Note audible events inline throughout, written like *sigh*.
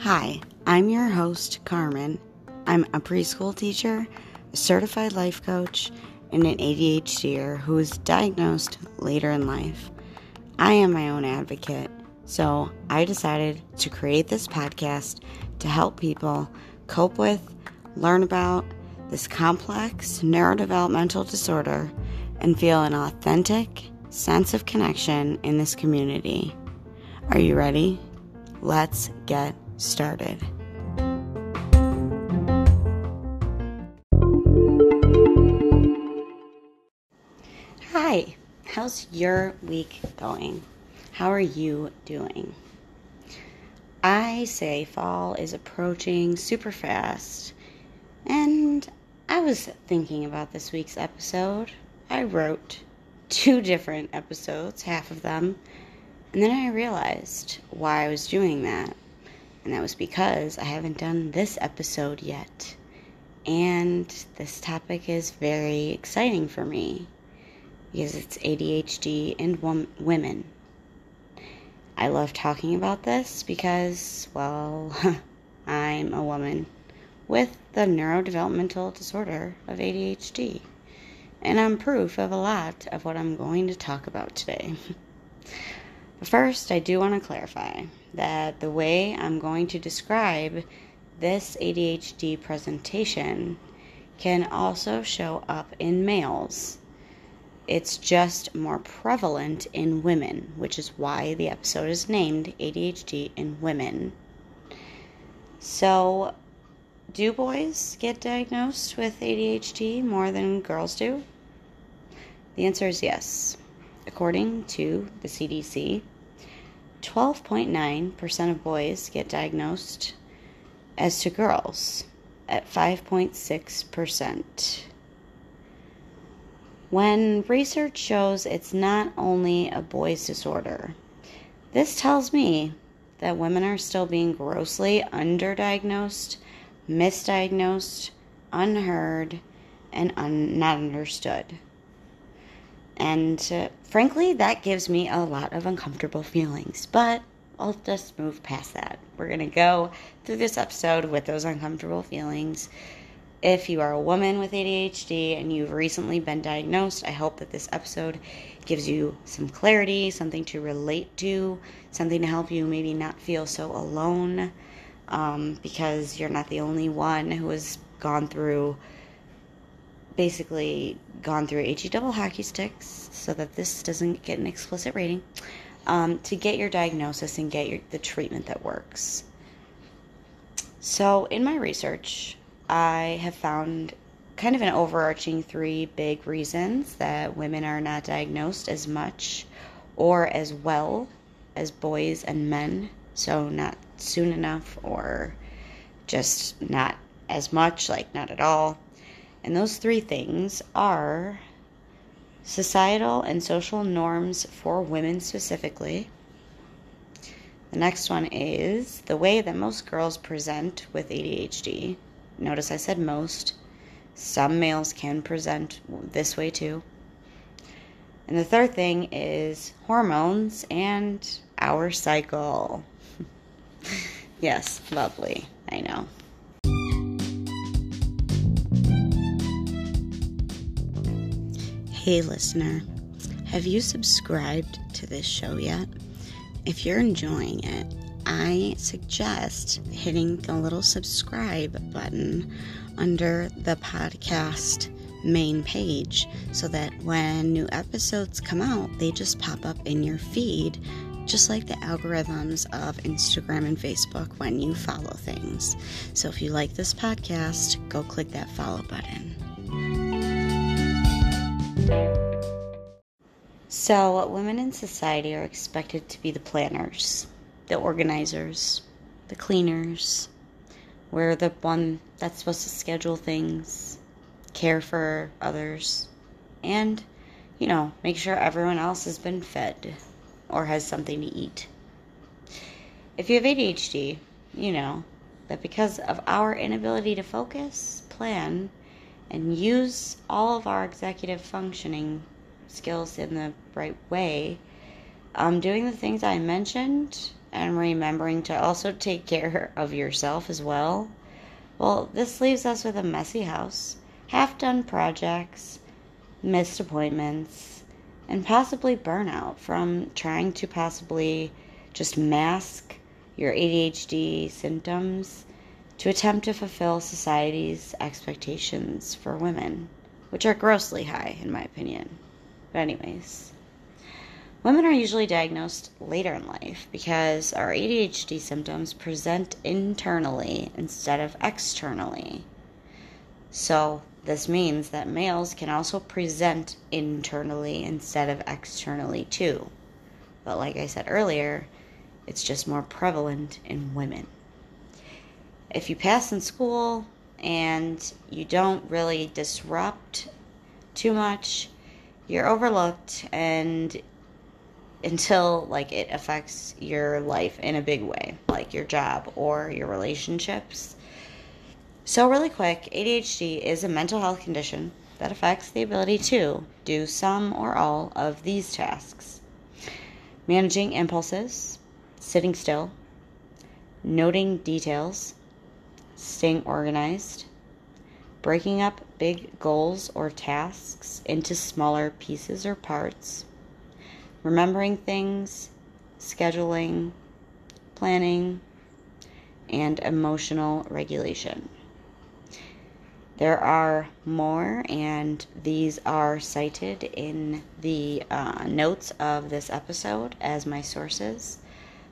Hi, I'm your host, Carmen. I'm a preschool teacher, a certified life coach, and an ADHDer who was diagnosed later in life. I am my own advocate, so I decided to create this podcast to help people cope with, learn about this complex neurodevelopmental disorder, and feel an authentic sense of connection in this community. Are you ready? Let's get started. Hi, how's your week going? How are you doing? I say fall is approaching super fast, and I was thinking about this week's episode. I wrote two different episodes, half of them, and then I realized why I was doing that. And that was because I haven't done this episode yet. And this topic is very exciting for me because it's ADHD and wom- women. I love talking about this because, well, *laughs* I'm a woman with the neurodevelopmental disorder of ADHD. And I'm proof of a lot of what I'm going to talk about today. *laughs* but first, I do want to clarify that the way I'm going to describe this ADHD presentation can also show up in males. It's just more prevalent in women, which is why the episode is named ADHD in Women. So, do boys get diagnosed with ADHD more than girls do? The answer is yes. According to the CDC, 12.9% of boys get diagnosed as to girls at 5.6%. When research shows it's not only a boy's disorder, this tells me that women are still being grossly underdiagnosed, misdiagnosed, unheard, and un- not understood. And uh, frankly, that gives me a lot of uncomfortable feelings. But I'll just move past that. We're going to go through this episode with those uncomfortable feelings. If you are a woman with ADHD and you've recently been diagnosed, I hope that this episode gives you some clarity, something to relate to, something to help you maybe not feel so alone um, because you're not the only one who has gone through basically gone through HE double hockey sticks so that this doesn't get an explicit rating um, to get your diagnosis and get your, the treatment that works. So, in my research, I have found kind of an overarching three big reasons that women are not diagnosed as much or as well as boys and men. So, not soon enough or just not as much, like not at all. And those three things are societal and social norms for women specifically. The next one is the way that most girls present with ADHD. Notice I said most. Some males can present this way too. And the third thing is hormones and our cycle. *laughs* yes, lovely. I know. Hey, listener, have you subscribed to this show yet? If you're enjoying it, I suggest hitting the little subscribe button under the podcast main page so that when new episodes come out, they just pop up in your feed, just like the algorithms of Instagram and Facebook when you follow things. So if you like this podcast, go click that follow button. So, women in society are expected to be the planners, the organizers, the cleaners. We're the one that's supposed to schedule things, care for others, and, you know, make sure everyone else has been fed or has something to eat. If you have ADHD, you know that because of our inability to focus, plan, and use all of our executive functioning skills in the right way, um, doing the things I mentioned and remembering to also take care *laughs* of yourself as well. Well, this leaves us with a messy house, half done projects, missed appointments, and possibly burnout from trying to possibly just mask your ADHD symptoms to attempt to fulfill society's expectations for women, which are grossly high, in my opinion. But, anyways, women are usually diagnosed later in life because our ADHD symptoms present internally instead of externally. So, this means that males can also present internally instead of externally, too. But, like I said earlier, it's just more prevalent in women if you pass in school and you don't really disrupt too much, you're overlooked and until like it affects your life in a big way, like your job or your relationships. So really quick, ADHD is a mental health condition that affects the ability to do some or all of these tasks. Managing impulses, sitting still, noting details, staying organized, breaking up big goals or tasks into smaller pieces or parts, remembering things, scheduling, planning, and emotional regulation. There are more, and these are cited in the uh, notes of this episode as my sources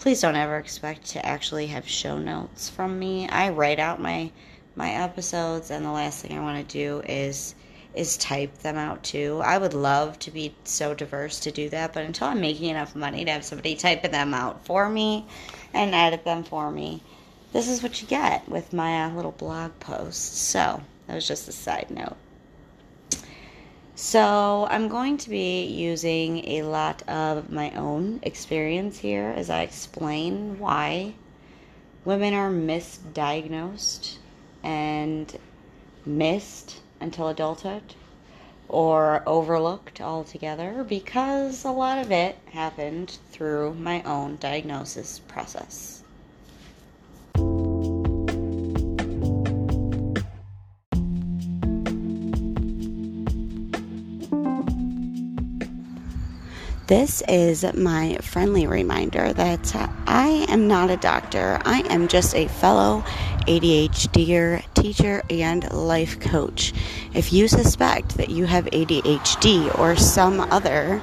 please don't ever expect to actually have show notes from me. I write out my my episodes and the last thing I want to do is is type them out too. I would love to be so diverse to do that, but until I'm making enough money to have somebody typing them out for me and edit them for me, this is what you get with my uh, little blog posts. So, that was just a side note. So, I'm going to be using a lot of my own experience here as I explain why women are misdiagnosed and missed until adulthood or overlooked altogether because a lot of it happened through my own diagnosis process. This is my friendly reminder that I am not a doctor. I am just a fellow ADHDer, teacher, and life coach. If you suspect that you have ADHD or some other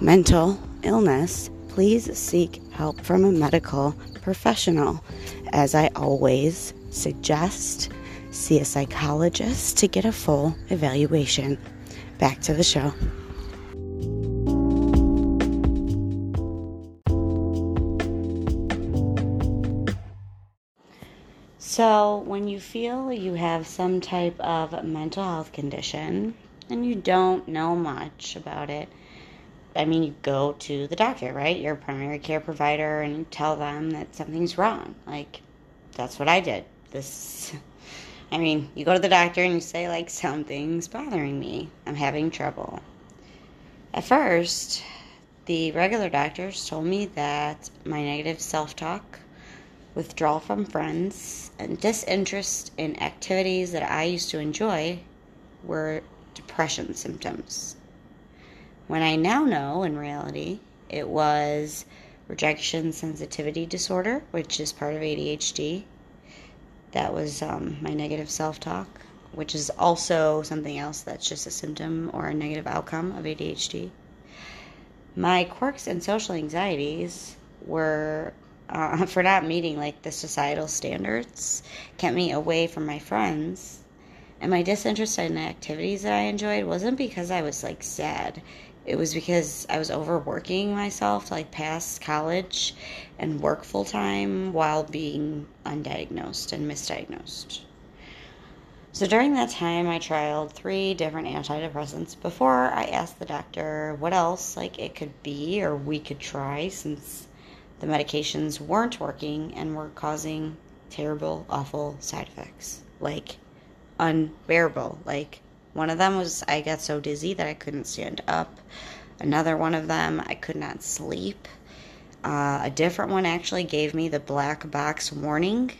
mental illness, please seek help from a medical professional. As I always suggest, see a psychologist to get a full evaluation. Back to the show. So, when you feel you have some type of mental health condition and you don't know much about it, I mean, you go to the doctor, right? Your primary care provider, and you tell them that something's wrong. Like, that's what I did. This, *laughs* I mean, you go to the doctor and you say, like, something's bothering me. I'm having trouble. At first, the regular doctors told me that my negative self talk withdrawal from friends, and disinterest in activities that I used to enjoy were depression symptoms. When I now know, in reality, it was rejection sensitivity disorder, which is part of ADHD. That was um, my negative self talk, which is also something else that's just a symptom or a negative outcome of ADHD. My quirks and social anxieties were uh, *laughs* for not meeting like the societal standards kept me away from my friends. And my disinterest in the activities that i enjoyed wasn't because i was like sad. It was because i was overworking myself like past college and work full time while being undiagnosed and misdiagnosed. So during that time i tried three different antidepressants before i asked the doctor what else like it could be or we could try since the medications weren't working and were causing terrible, awful side effects. Like unbearable, like One of them was I got so dizzy that I couldn't stand up. Another one of them, I could not sleep. Uh, a different one actually gave me the black box warning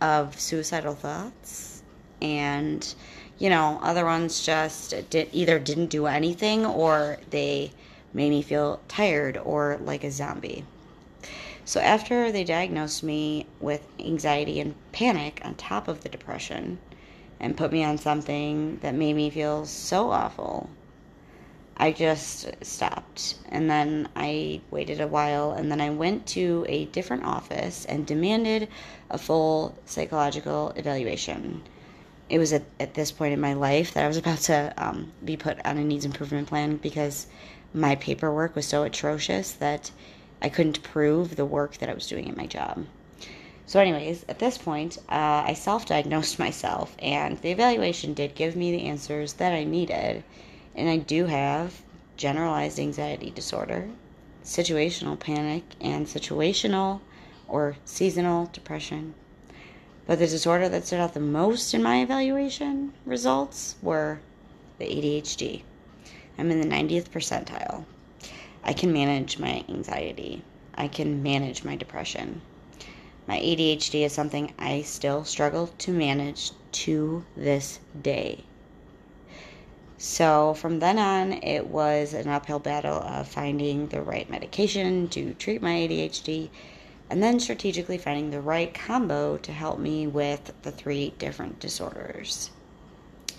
of suicidal thoughts. And, you know, other ones just did, either didn't do anything or they made me feel tired or like a zombie. So after they diagnosed me with anxiety and panic on top of the depression and put me on something that made me feel so awful, I just stopped. And then I waited a while and then I went to a different office and demanded a full psychological evaluation. It was at, at this point in my life that I was about to um, be put on a needs improvement plan because my paperwork was so atrocious that I couldn't prove the work that I was doing at my job. So, anyways, at this point, uh, I self diagnosed *laughs* myself, and the evaluation did give me the answers that I needed. And I do have generalized anxiety disorder, situational panic, and situational or seasonal depression. But the disorder that stood out the most in my evaluation results were the ADHD. I'm in the 90th percentile. I can manage my anxiety. I can manage my depression. My ADHD is something I still struggle to manage to this day. So from then on, it was an uphill battle of finding the right medication to treat my ADHD and then strategically finding the right combo to help me with the three different disorders.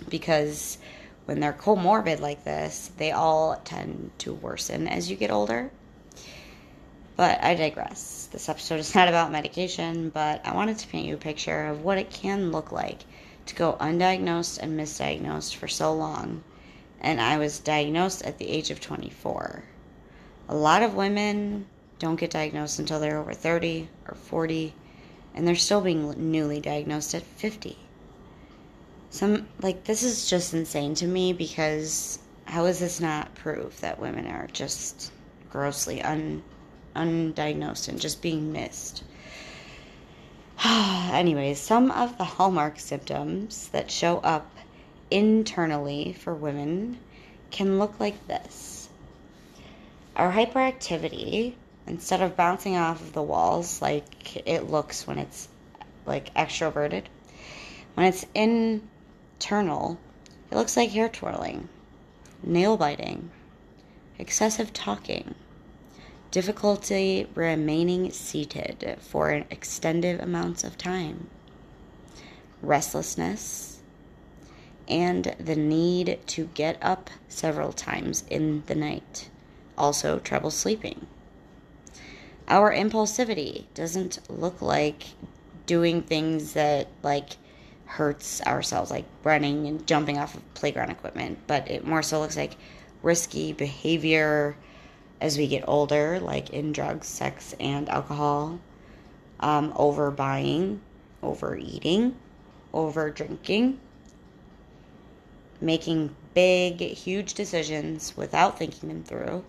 Because when they're comorbid like this, they all tend to worsen as you get older. But I digress. This episode is not about medication, but I wanted to paint you a picture of what it can look like to go undiagnosed and misdiagnosed for so long. And I was diagnosed at the age of 24. A lot of women don't get diagnosed until they're over 30 or 40, and they're still being newly diagnosed at 50 some like this is just insane to me because how is this not proof that women are just grossly un undiagnosed and just being missed? *sighs* Anyways, some of the hallmark symptoms that show up internally for women can look like this. Our hyperactivity, instead of bouncing off of the walls like it looks when it's like extroverted, when it's in Internal, it looks like hair twirling, nail biting, excessive talking, difficulty remaining seated for extended amounts of time, restlessness, and the need to get up several times in the night. Also, trouble sleeping. Our impulsivity doesn't look like doing things that, like, hurts ourselves, like running and jumping off of playground equipment, but it more so looks like risky behavior as we get older, like in drugs, sex, and alcohol, um, overbuying, overeating, over drinking, making big, huge decisions without thinking them through,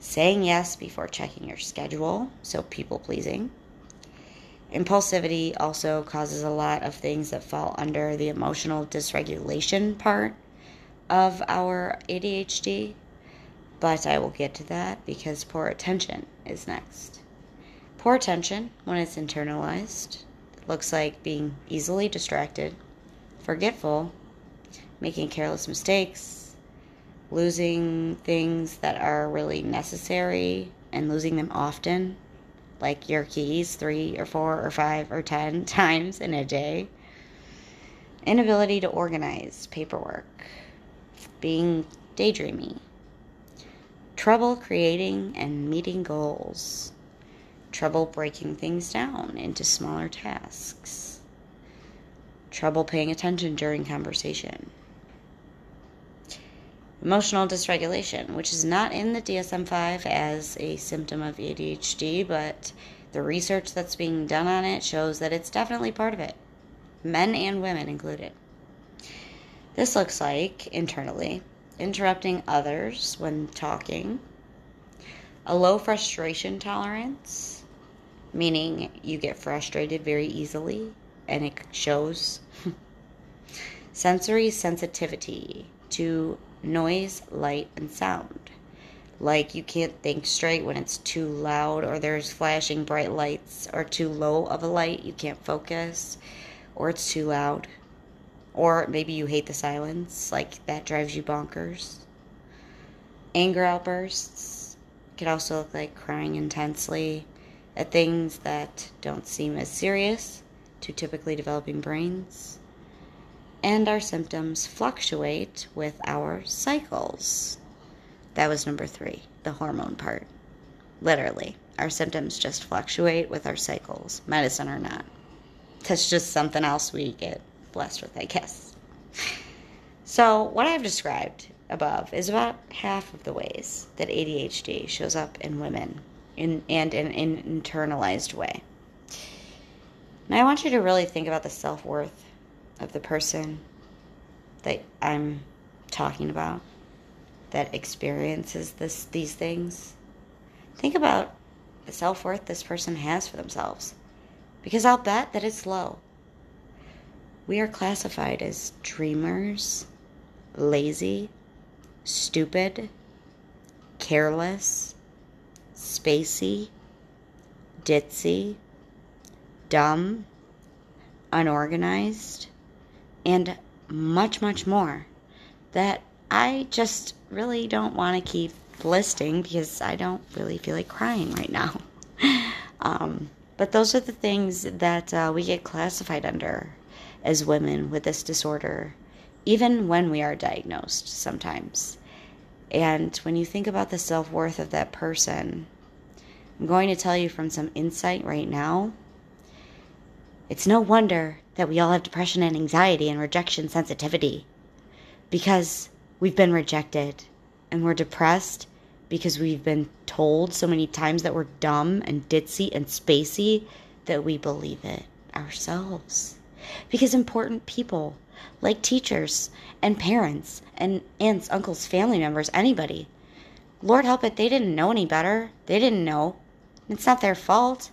saying yes before checking your schedule, so people pleasing Impulsivity also causes a lot of things that fall under the emotional dysregulation part of our ADHD, but I will get to that because poor attention is next. Poor attention, when it's internalized, looks like being easily distracted, forgetful, making careless mistakes, losing things that are really necessary and losing them often like your keys three or four or five or ten *laughs* times in a day. Inability to organize paperwork, being daydreamy, trouble creating and meeting goals, trouble breaking things down into smaller tasks, trouble paying attention during conversation emotional dysregulation, which is not in the DSM 5 as a symptom of ADHD, but the research that's being done on it shows that it's definitely part of it, men and women included. This looks like internally interrupting others when talking, a low frustration tolerance, meaning you get frustrated very easily and it shows. *laughs* sensory sensitivity to noise, light, and sound. Like you can't think straight when it's too loud or there's flashing bright lights or too low of a light, you can't focus or it's too loud. Or maybe you hate the silence, like that drives you bonkers. Anger outbursts can also look like crying intensely at things that don't seem as serious to typically developing brains. And our symptoms fluctuate with our cycles. That was number three, the hormone part. Literally, our symptoms just fluctuate with our cycles, medicine or not. That's just something else we get blessed with, I guess. So, what I've described above is about half of the ways that ADHD shows up in women in, and in an internalized way. Now, I want you to really think about the self worth of the person that I'm talking about that experiences this these things. Think about the self worth this person has for themselves, because I'll bet that it's low. We are classified as dreamers, lazy, stupid, careless, spacey, ditzy, dumb, unorganized, and much, much more that I just really don't want to keep listing because I don't really feel like crying right now. *laughs* um, but those are the things that uh, we get classified under as women with this disorder, even when we are diagnosed sometimes. And when you think about the self worth of that person, I'm going to tell you from some insight right now. It's no wonder that we all have depression and anxiety and rejection sensitivity because we've been rejected and we're depressed because we've been told so many times that we're dumb and ditzy and spacey that we believe it ourselves. Because important people, like teachers and parents and aunts, uncles, family members, anybody, Lord help it, they didn't know any better. They didn't know. It's not their fault.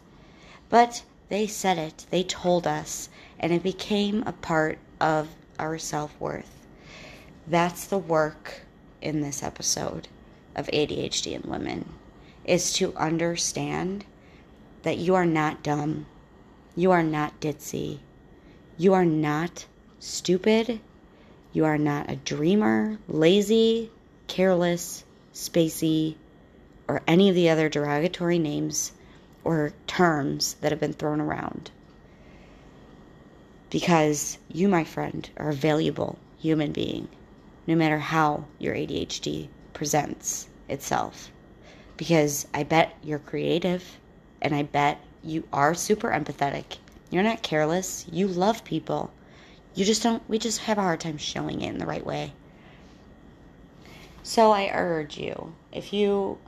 But they said it, they told us, and it became a part of our self worth. That's the work in this episode of ADHD in women is to understand that you are not dumb. You are not ditzy. You are not stupid. You are not a dreamer, lazy, careless, spacey, or any of the other derogatory names or terms that have been thrown around. Because you, my friend, are a valuable human being no matter how your ADHD presents itself. Because I bet you're creative and I bet you are super empathetic. You're not careless. You love people. You just don't, we just have a hard time showing it in the right way. So I urge you, if you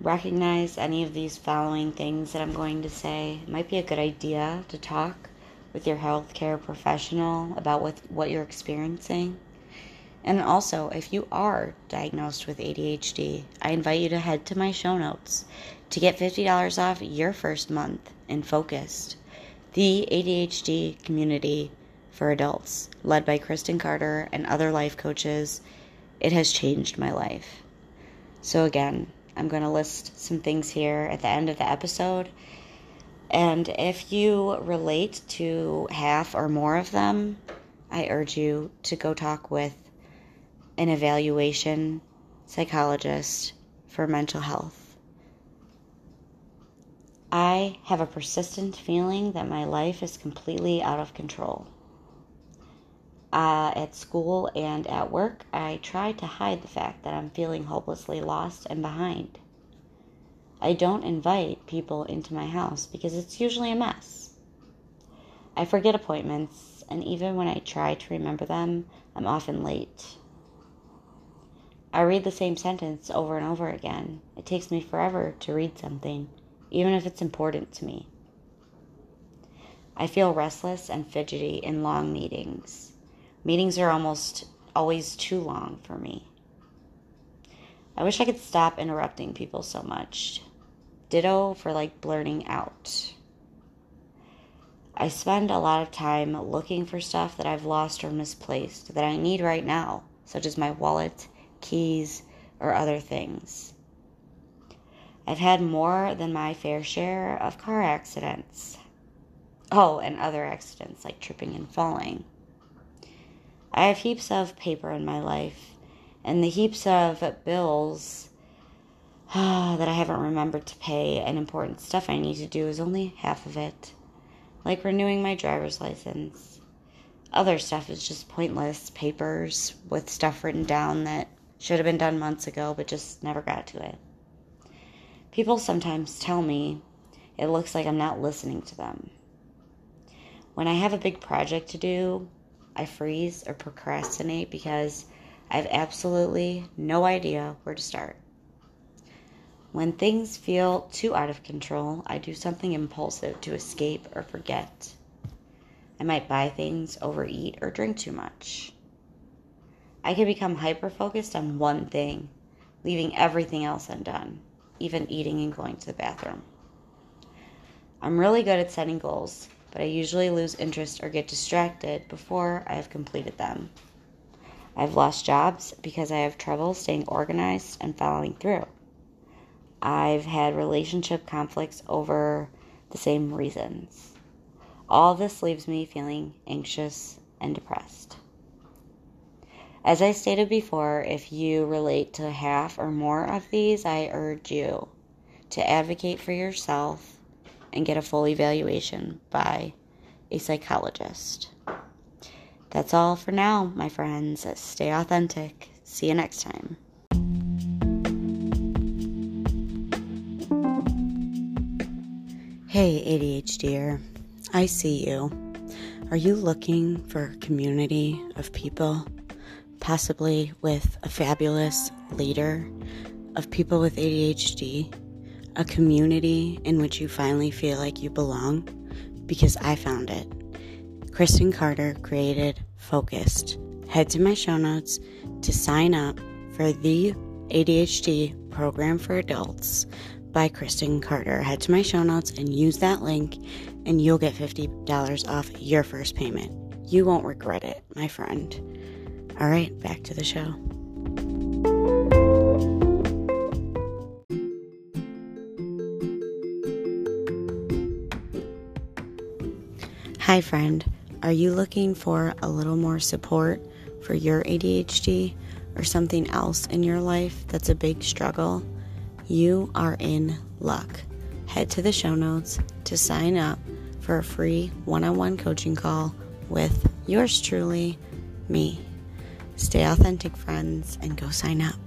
recognize any of these following things that I'm going to say, it might be a good idea to talk with your healthcare professional about what, what you're experiencing. And also, if you are diagnosed with ADHD, I invite you to head to my show notes to get $50 off your first month in Focused, the ADHD community for adults, led by Kristen Carder and other life coaches. It has changed my life. So, again, I'm going to list some things here at the end of the episode. And if you relate to half or more of them, I urge you to go talk with an evaluation psychologist for mental health. I have a persistent feeling that my life is completely out of control. Uh, at school and at work, I try to hide the fact that I'm feeling hopelessly lost and behind. I don't invite people into my house because it's usually a mess. I forget appointments, and even when I try to remember them, I'm often late. I read the same sentence over and over again. It takes me forever to read something, even if it's important to me. I feel restless and fidgety in long meetings. Meetings are almost always too long for me. I wish I could stop interrupting people so much. Ditto for like blurting out. I spend a lot of time looking for stuff that I've lost or misplaced that I need right now, such as my wallet, keys, or other things. I've had more than my fair share of car accidents. Oh, and other accidents like tripping and falling. I have heaps of paper in my life, and the heaps of bills *sighs* that I haven't remembered to pay and important stuff I need to do is only half of it. Like renewing my driver's license. Other stuff is just pointless papers with stuff written down that should have been done months ago but just never got to it. People sometimes tell me it looks like I'm not listening to them. When I have a big project to do, I freeze or procrastinate because I have absolutely no idea where to start. When things feel too out of control, I do something impulsive to escape or forget. I might buy things, overeat, or drink too much. I can become hyper focused on one thing, leaving everything else undone, even eating and going to the bathroom. I'm really good at setting goals, but I usually lose interest or get distracted before I have completed them. I've lost jobs because I have trouble staying organized and following through. I've had relationship conflicts over the same reasons. All this leaves me feeling anxious and depressed. As I stated before, if you relate to half or more of these, I urge you to advocate for yourself and get a full evaluation by a psychologist. That's all for now, my friends. Stay authentic. See you next time. Hey, ADHDer, I see you. Are you looking for a community of people, possibly with a fabulous leader of people with ADHD? A community in which you finally feel like you belong? Because I found it. Kristen Carder created Focused. Head to my show notes to sign up for the ADHD program for adults by Kristen Carder. Head to my show notes and use that link, and you'll get $50 off your first payment. You won't regret it, my friend. All right, back to the show. Hi, friend. Are you looking for a little more support for your ADHD or something else in your life that's a big struggle? You are in luck. Head to the show notes to sign up for a free one on one coaching call with yours truly, me. Stay authentic, friends, and go sign up.